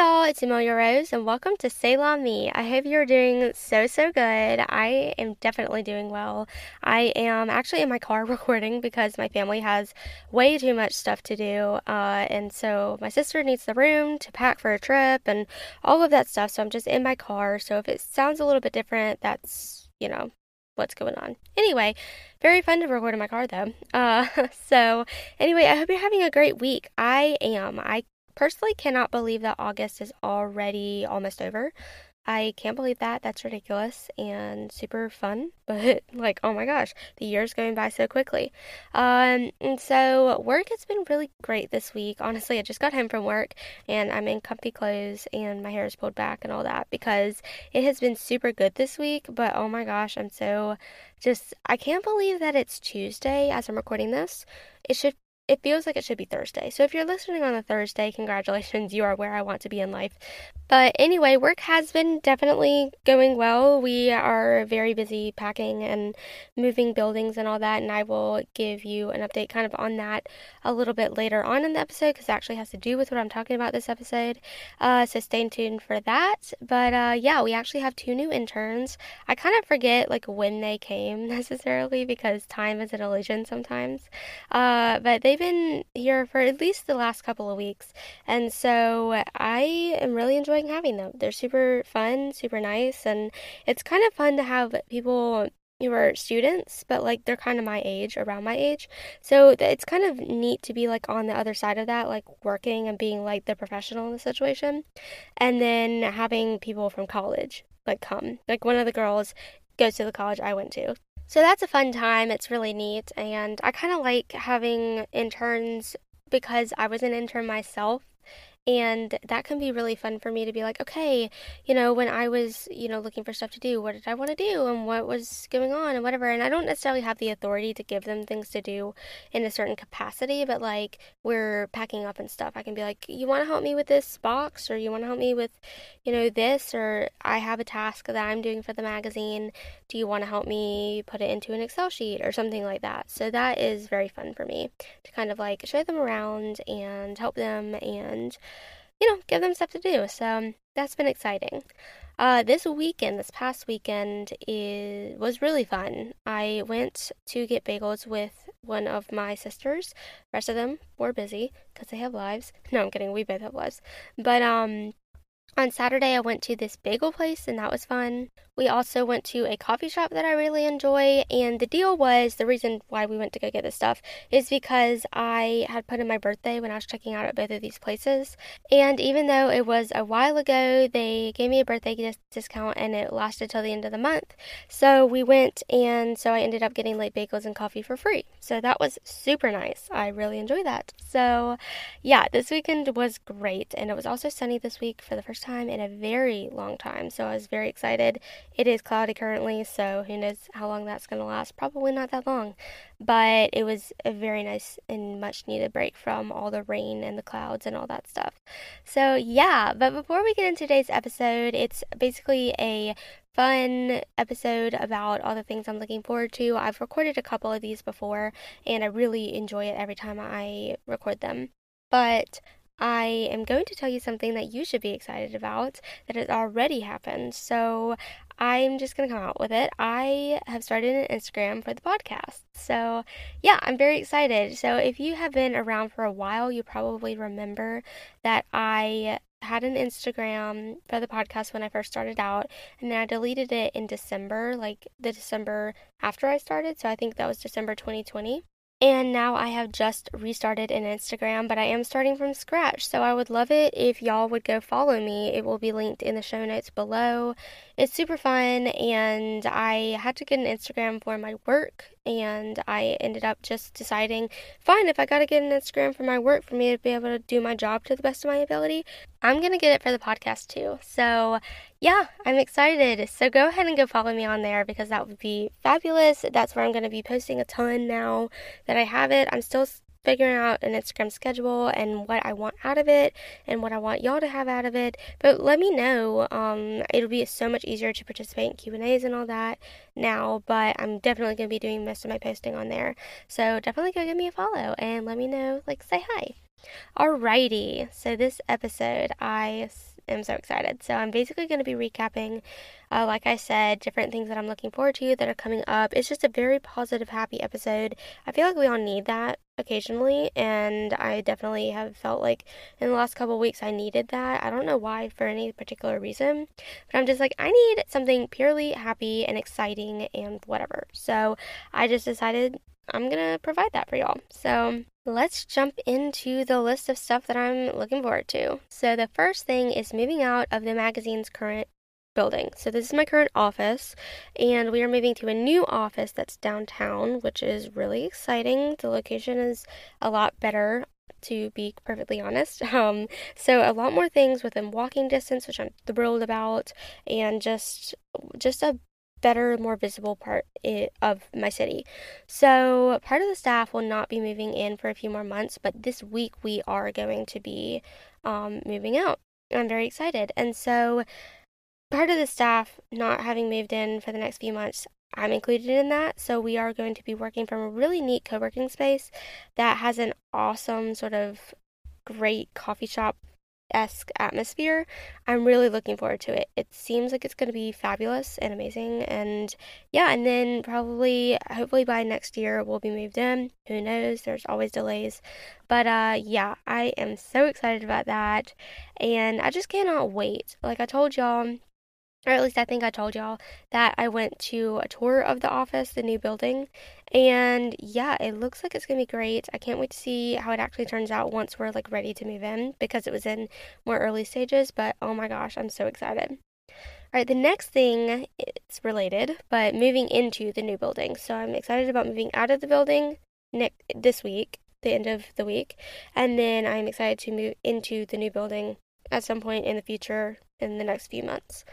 y'all, it's Amelia Rose, and welcome to Selah Me. I hope you're doing so, so good. I am definitely doing well. I am actually in my car recording because my family has way too much stuff to do, uh, and so my sister needs the room to pack for a trip and all of that stuff, so I'm just in my car. So if it sounds a little bit different, that's, you know, what's going on. Anyway, very fun to record in my car though. Uh, so anyway, I hope you're having a great week. I am. I personally cannot believe that August is already almost over. I can't believe that. That's ridiculous and super fun. But like, oh my gosh, the year's going by so quickly. Um, and so work has been really great this week. Honestly, I just got home from work and I'm in comfy clothes and my hair is pulled back and all that because it has been super good this week. But oh my gosh, I'm so just I can't believe that it's Tuesday as I'm recording this. It should it feels like it should be Thursday. So if you're listening on a Thursday, congratulations, you are where I want to be in life. But anyway, work has been definitely going well. We are very busy packing and moving buildings and all that, and I will give you an update kind of on that a little bit later on in the episode because it actually has to do with what I'm talking about this episode. Uh, so stay tuned for that. But uh, yeah, we actually have two new interns. I kind of forget like when they came necessarily because time is an illusion sometimes. Uh, but they've been here for at least the last couple of weeks, and so I am really enjoying having them. They're super fun, super nice, and it's kind of fun to have people who are students, but like they're kind of my age, around my age. So it's kind of neat to be like on the other side of that, like working and being like the professional in the situation. And then having people from college like come. Like one of the girls goes to the college I went to. So that's a fun time. It's really neat. And I kind of like having interns because I was an intern myself and that can be really fun for me to be like, okay, you know, when I was, you know, looking for stuff to do, what did I want to do and what was going on and whatever. And I don't necessarily have the authority to give them things to do in a certain capacity, but like we're packing up and stuff. I can be like, you want to help me with this box or you want to help me with, you know, this or I have a task that I'm doing for the magazine. Do you want to help me put it into an Excel sheet or something like that? So that is very fun for me to kind of like show them around and help them and you know, give them stuff to do. So that's been exciting. Uh, this weekend, this past weekend, is was really fun. I went to get bagels with one of my sisters. The rest of them were busy because they have lives. No, I'm kidding. We both have lives. But um, on Saturday, I went to this bagel place and that was fun. We also went to a coffee shop that I really enjoy, and the deal was the reason why we went to go get this stuff is because I had put in my birthday when I was checking out at both of these places. And even though it was a while ago, they gave me a birthday dis- discount and it lasted till the end of the month. So we went, and so I ended up getting late bagels and coffee for free. So that was super nice. I really enjoyed that. So yeah, this weekend was great, and it was also sunny this week for the first time in a very long time. So I was very excited. It is cloudy currently, so who knows how long that's going to last. Probably not that long. But it was a very nice and much needed break from all the rain and the clouds and all that stuff. So, yeah, but before we get into today's episode, it's basically a fun episode about all the things I'm looking forward to. I've recorded a couple of these before, and I really enjoy it every time I record them. But I am going to tell you something that you should be excited about that has already happened. So I'm just going to come out with it. I have started an Instagram for the podcast. So, yeah, I'm very excited. So, if you have been around for a while, you probably remember that I had an Instagram for the podcast when I first started out, and then I deleted it in December, like the December after I started. So, I think that was December 2020. And now I have just restarted an Instagram, but I am starting from scratch. So I would love it if y'all would go follow me. It will be linked in the show notes below. It's super fun, and I had to get an Instagram for my work, and I ended up just deciding, fine, if I gotta get an Instagram for my work for me to be able to do my job to the best of my ability, I'm gonna get it for the podcast too. So, yeah, I'm excited. So, go ahead and go follow me on there because that would be fabulous. That's where I'm gonna be posting a ton now that I have it. I'm still figuring out an Instagram schedule and what I want out of it and what I want y'all to have out of it. But let me know. Um, it'll be so much easier to participate in Q and A's and all that now. But I'm definitely gonna be doing most of my posting on there. So definitely go give me a follow and let me know. Like say hi. Alrighty, so this episode I am so excited. So I'm basically going to be recapping, uh, like I said, different things that I'm looking forward to that are coming up. It's just a very positive, happy episode. I feel like we all need that occasionally, and I definitely have felt like in the last couple weeks I needed that. I don't know why for any particular reason, but I'm just like, I need something purely happy and exciting and whatever. So I just decided I'm gonna provide that for y'all. So let's jump into the list of stuff that I'm looking forward to. So the first thing is moving out of the magazine's current building. So this is my current office and we are moving to a new office that's downtown, which is really exciting. The location is a lot better to be perfectly honest. Um, so a lot more things within walking distance, which I'm thrilled about, and just just a better, more visible part of my city. So, part of the staff will not be moving in for a few more months, but this week we are going to be um, moving out. I'm very excited. And so, part of the staff not having moved in for the next few months, I'm included in that. So, we are going to be working from a really neat co working space that has an awesome, sort of great coffee shop esque atmosphere. I'm really looking forward to it. It seems like it's going to be fabulous and amazing. And yeah, and then probably, hopefully by next year, we'll be moved in. Who knows? There's always delays. But uh, yeah, I am so excited about that. And I just cannot wait. Like I told y'all, or at least I think I told y'all that I went to a tour of the office, the new building, and yeah, it looks like it's gonna be great. I can't wait to see how it actually turns out once we're like ready to move in because it was in more early stages, but oh my gosh, I'm so excited. All right, the next thing it's related, but moving into the new building. So I'm excited about moving out of the building next this week, the end of the week, and then I'm excited to move into the new building at some point in the future in the next few months.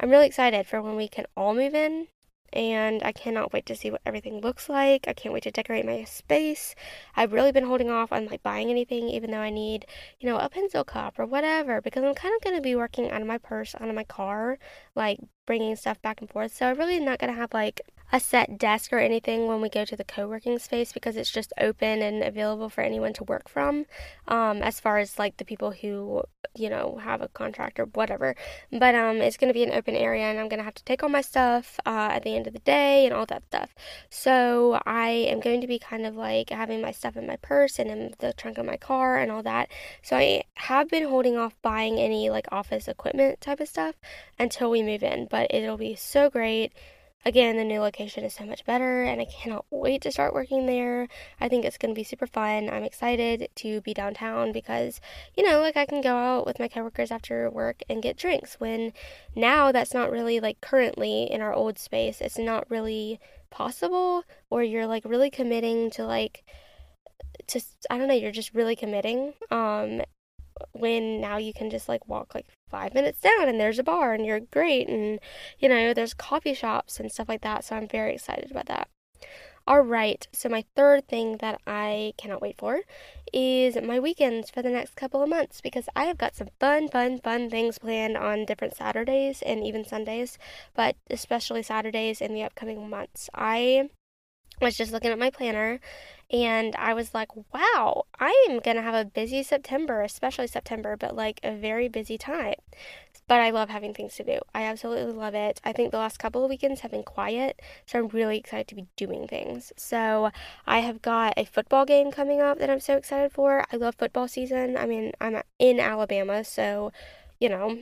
I'm really excited for when we can all move in and I cannot wait to see what everything looks like. I can't wait to decorate my space. I've really been holding off on like buying anything even though I need, you know, a pencil cup or whatever because I'm kind of going to be working out of my purse, out of my car, like bringing stuff back and forth. So I'm really not going to have like a set desk or anything when we go to the co-working space because it's just open and available for anyone to work from um, as far as like the people who you know have a contract or whatever. But um, it's going to be an open area and i'm going to have to take all my stuff uh, at the end of the day and all that stuff. So i am going to be kind of like having my stuff in my purse and in the trunk of my car and all that. So i have been holding off buying any like office equipment type of stuff until we move in but it'll be so great Again, the new location is so much better, and I cannot wait to start working there. I think it's going to be super fun. I'm excited to be downtown because, you know, like I can go out with my coworkers after work and get drinks. When now that's not really like currently in our old space, it's not really possible, or you're like really committing to like, to I don't know, you're just really committing. Um, when now you can just like walk like five minutes down and there's a bar and you're great and you know there's coffee shops and stuff like that so i'm very excited about that. All right so my third thing that i cannot wait for is my weekends for the next couple of months because i have got some fun fun fun things planned on different saturdays and even sundays but especially saturdays in the upcoming months. I was just looking at my planner and I was like, wow, I am going to have a busy September, especially September, but like a very busy time. But I love having things to do. I absolutely love it. I think the last couple of weekends have been quiet, so I'm really excited to be doing things. So I have got a football game coming up that I'm so excited for. I love football season. I mean, I'm in Alabama, so you know,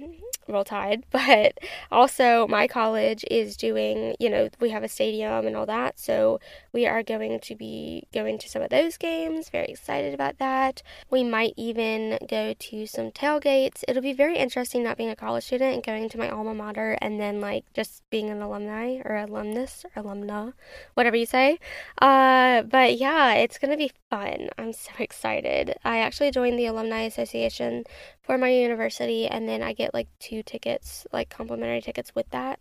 roll tide. But also, my college is doing, you know, we have a stadium and all that. So we are going to be going to some of those games. Very excited about that. We might even go to some tailgates. It'll be very interesting not being a college student and going to my alma mater and then, like, just being an alumni or alumnus or alumna, whatever you say. Uh, but yeah, it's to be fun. I'm so excited. I actually joined the Alumni Association for my university, and then I get like two tickets, like complimentary tickets with that.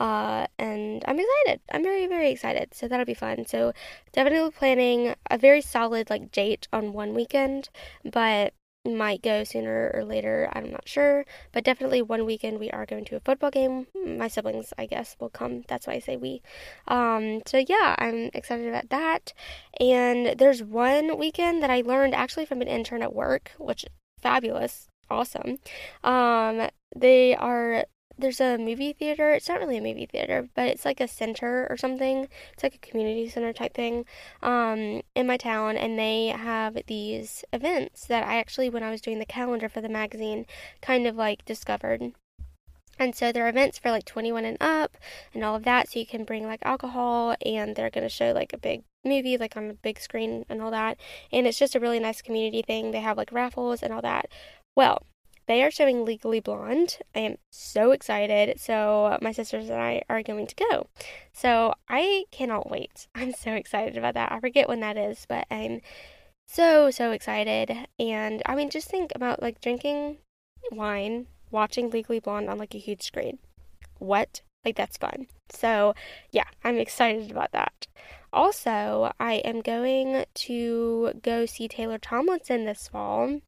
Uh, and I'm excited. I'm very, very excited. So that'll be fun. So definitely planning a very solid like date on one weekend, but might go sooner or later. I'm not sure, but definitely one weekend we are going to a football game. My siblings, I guess, will come. That's why I say we. Um, so yeah, I'm excited about that. And there's one weekend that I learned actually from an intern at work, which fabulous awesome. Um, they are there's a movie theater. It's not really a movie theater, but it's like a center or something. It's like a community center type thing um, in my town, and they have these events that I actually, when I was doing the calendar for the magazine, kind of like discovered. And so there are events for like 21 and up and all of that. So you can bring like alcohol and they're going to show like a big movie, like on a big screen and all that. And it's just a really nice community thing. They have like raffles and all that. Well, they are showing Legally Blonde. I am so excited. So, my sisters and I are going to go. So, I cannot wait. I'm so excited about that. I forget when that is, but I'm so, so excited. And I mean, just think about like drinking wine, watching Legally Blonde on like a huge screen. What? Like, that's fun. So, yeah, I'm excited about that. Also, I am going to go see Taylor Tomlinson this fall.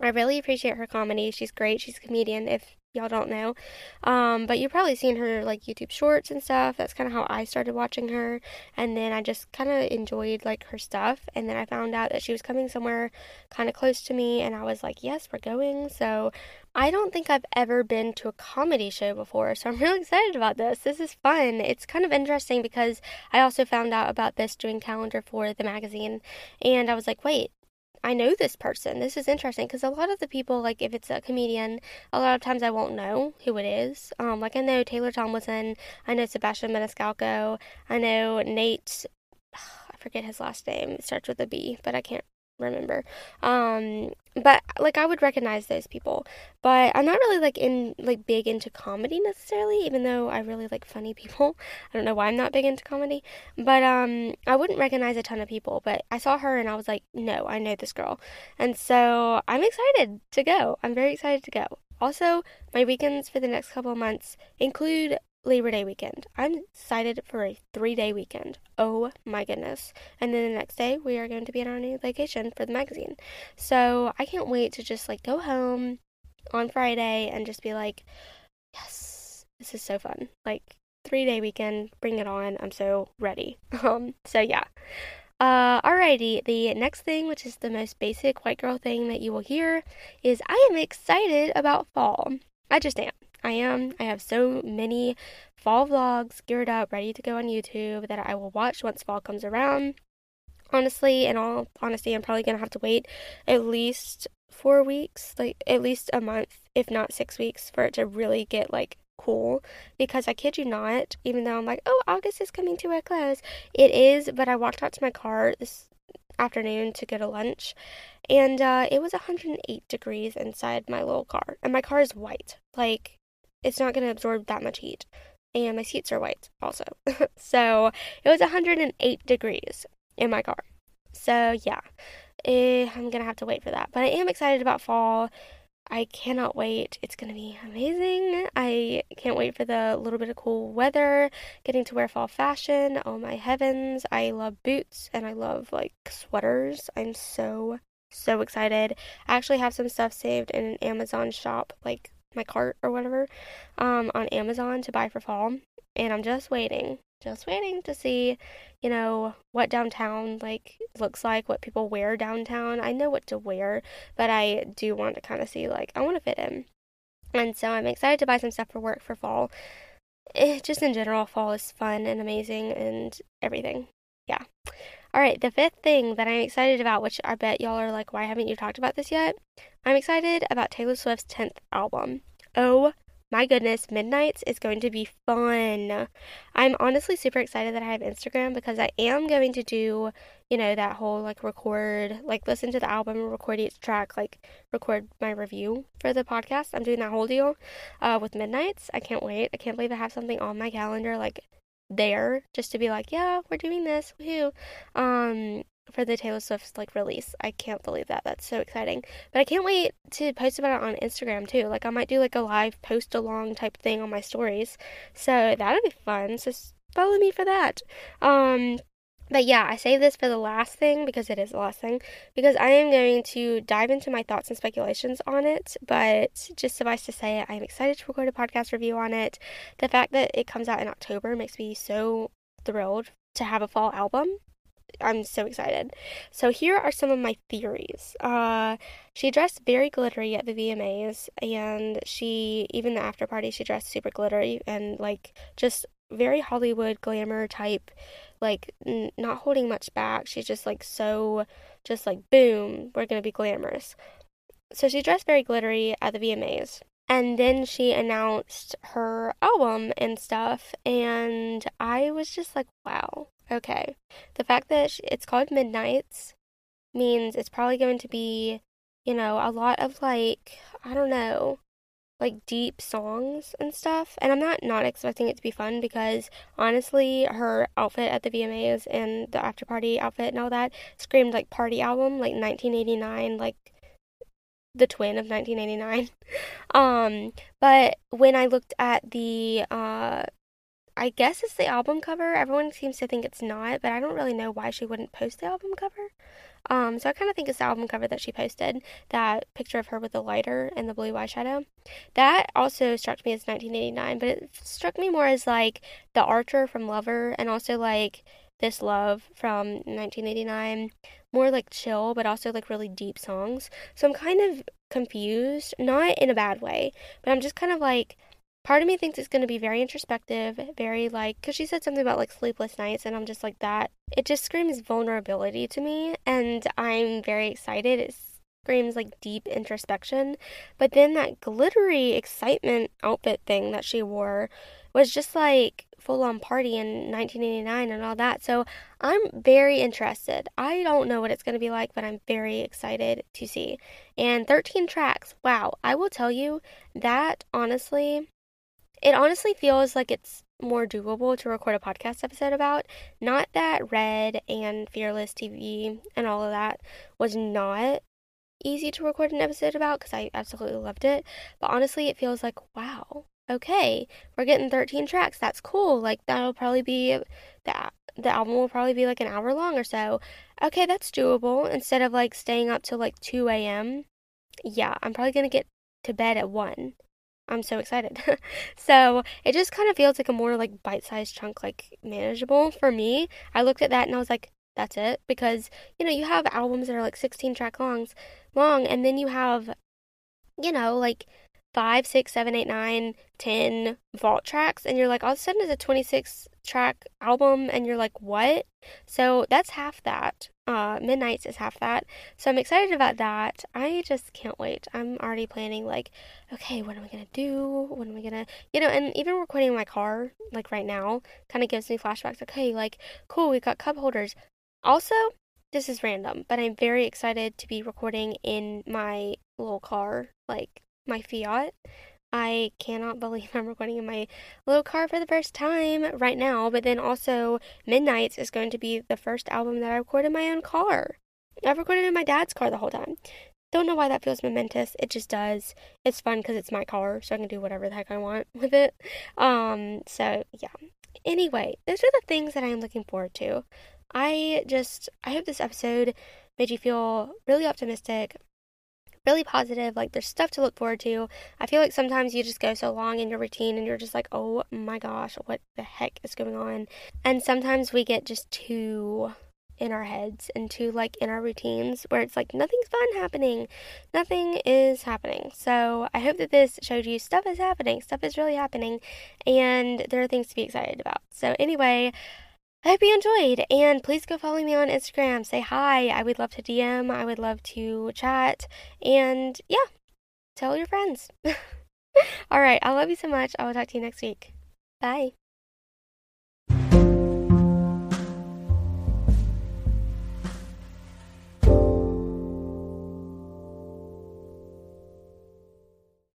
I really appreciate her comedy. She's great. She's a comedian, if y'all don't know. Um, but you've probably seen her like YouTube shorts and stuff. That's kind of how I started watching her. And then I just kind of enjoyed like her stuff. And then I found out that she was coming somewhere kind of close to me. And I was like, yes, we're going. So I don't think I've ever been to a comedy show before. So I'm really excited about this. This is fun. It's kind of interesting because I also found out about this doing calendar for the magazine. And I was like, wait, I know this person. This is interesting because a lot of the people, like if it's a comedian, a lot of times I won't know who it is. Um, like I know Taylor Tomlinson, I know Sebastian Maniscalco, I know Nate. I forget his last name. It starts with a B, but I can't remember. Um, but like I would recognize those people. But I'm not really like in like big into comedy necessarily, even though I really like funny people. I don't know why I'm not big into comedy, but um, I wouldn't recognize a ton of people. But I saw her and I was like, no, I know this girl, and so I'm excited to go. I'm very excited to go. Also, my weekends for the next couple months include Labor Day weekend. I'm excited for a three day weekend. Oh my goodness. And then the next day, we are going to be on our new vacation for the magazine. So I can't wait to just like go home on Friday and just be like, yes, this is so fun. Like, three day weekend, bring it on. I'm so ready. Um, so yeah. Uh, alrighty, the next thing, which is the most basic white girl thing that you will hear, is I am excited about fall. I just am. I am. I have so many fall vlogs geared up, ready to go on YouTube that I will watch once fall comes around. Honestly, in all honesty, I'm probably gonna have to wait at least four weeks, like at least a month, if not six weeks, for it to really get like cool. Because I kid you not, even though I'm like, oh, August is coming to a close, it is. But I walked out to my car this afternoon to go to lunch and uh, it was 108 degrees inside my little car and my car is white like it's not going to absorb that much heat. And my seats are white also. so it was 108 degrees in my car. So yeah, eh, I'm going to have to wait for that. But I am excited about fall. I cannot wait. It's going to be amazing. I can't wait for the little bit of cool weather, getting to wear fall fashion. Oh my heavens. I love boots and I love like sweaters. I'm so, so excited. I actually have some stuff saved in an Amazon shop, like my cart or whatever um, on Amazon to buy for fall. And I'm just waiting, just waiting to see, you know, what downtown like looks like, what people wear downtown. I know what to wear, but I do want to kind of see like I want to fit in. And so I'm excited to buy some stuff for work for fall. It, eh, just in general, fall is fun and amazing and everything. Yeah. All right, the fifth thing that I'm excited about, which I bet y'all are like, why haven't you talked about this yet? I'm excited about Taylor Swift's 10th album. Oh my goodness, Midnights is going to be fun. I'm honestly super excited that I have Instagram because I am going to do, you know, that whole like record, like listen to the album record each track, like record my review for the podcast. I'm doing that whole deal uh, with Midnights. I can't wait. I can't believe I have something on my calendar like there just to be like, yeah, we're doing this, woohoo. Um, for the Taylor Swift like release. I can't believe that. That's so exciting. But I can't wait to post about it on Instagram too. Like I might do like a live post along type thing on my stories. So that'll be fun. So follow me for that. Um but yeah, I say this for the last thing because it is the last thing because I am going to dive into my thoughts and speculations on it. But just suffice to say, I'm excited to record a podcast review on it. The fact that it comes out in October makes me so thrilled to have a fall album. I'm so excited. So here are some of my theories. Uh, she dressed very glittery at the VMAs, and she even the after party she dressed super glittery and like just very Hollywood glamour type, like n- not holding much back. She's just like so, just like boom, we're gonna be glamorous. So she dressed very glittery at the VMAs. And then she announced her album and stuff, and I was just like, wow, okay. The fact that it's called Midnights means it's probably going to be, you know, a lot of like, I don't know, like deep songs and stuff. And I'm not not expecting it to be fun because honestly, her outfit at the VMAs and the after party outfit and all that screamed like party album, like 1989, like the twin of 1989. um, but when I looked at the, uh, I guess it's the album cover. Everyone seems to think it's not, but I don't really know why she wouldn't post the album cover. Um, so I kind of think it's the album cover that she posted, that picture of her with the lighter and the blue eyeshadow. That also struck me as 1989, but it struck me more as like the Archer from Lover and also like This Love from 1989. More like chill, but also like really deep songs. So I'm kind of confused, not in a bad way, but I'm just kind of like, part of me thinks it's going to be very introspective, very like, because she said something about like sleepless nights, and I'm just like that. It just screams vulnerability to me, and I'm very excited. It screams like deep introspection. But then that glittery excitement outfit thing that she wore was just like full on party in 1989 and all that. So I'm very interested. I don't know what it's going to be like, but I'm very excited to see. And 13 tracks. Wow. I will tell you that honestly, it honestly feels like it's more doable to record a podcast episode about. Not that Red and Fearless TV and all of that was not easy to record an episode about because I absolutely loved it. But honestly, it feels like, wow, okay, we're getting 13 tracks. That's cool. Like, that'll probably be the, the album will probably be like an hour long or so. Okay, that's doable instead of like staying up till like 2 a.m. Yeah, I'm probably to get to bed at 1 I'm so excited. so it just kind of feels like a more like bite-sized chunk, like manageable for me. I looked at that and I was like, that's it, because you know you have albums that are like 16 track longs, long, and then you have, you know, like five, six, seven, eight, nine, ten vault tracks, and you're like, all of a sudden it's a 26 track album, and you're like, what? So that's half that. Uh, Midnights is half that. So I'm excited about that. I just can't wait. I'm already planning, like, okay, what am I gonna do? What am I gonna, you know, and even recording in my car, like right now, kind of gives me flashbacks. Okay, like, cool, we've got cup holders. Also, this is random, but I'm very excited to be recording in my little car, like my Fiat. I cannot believe I'm recording in my little car for the first time right now, but then also Midnights is going to be the first album that I record in my own car. I've recorded in my dad's car the whole time. Don't know why that feels momentous. It just does. It's fun because it's my car, so I can do whatever the heck I want with it. Um, so yeah. Anyway, those are the things that I am looking forward to. I just, I hope this episode made you feel really optimistic, really positive. Like there's stuff to look forward to. I feel like sometimes you just go so long in your routine and you're just like, oh my gosh, what the heck is going on? And sometimes we get just too in our heads and too like in our routines where it's like nothing's fun happening. Nothing is happening. So I hope that this showed you stuff is happening. Stuff is really happening and there are things to be excited about. So anyway, I hope you enjoyed, and please go follow me on Instagram. Say hi. I would love to DM. I would love to chat, and yeah, tell your friends. All right, I love you so much. I will talk to you next week. Bye.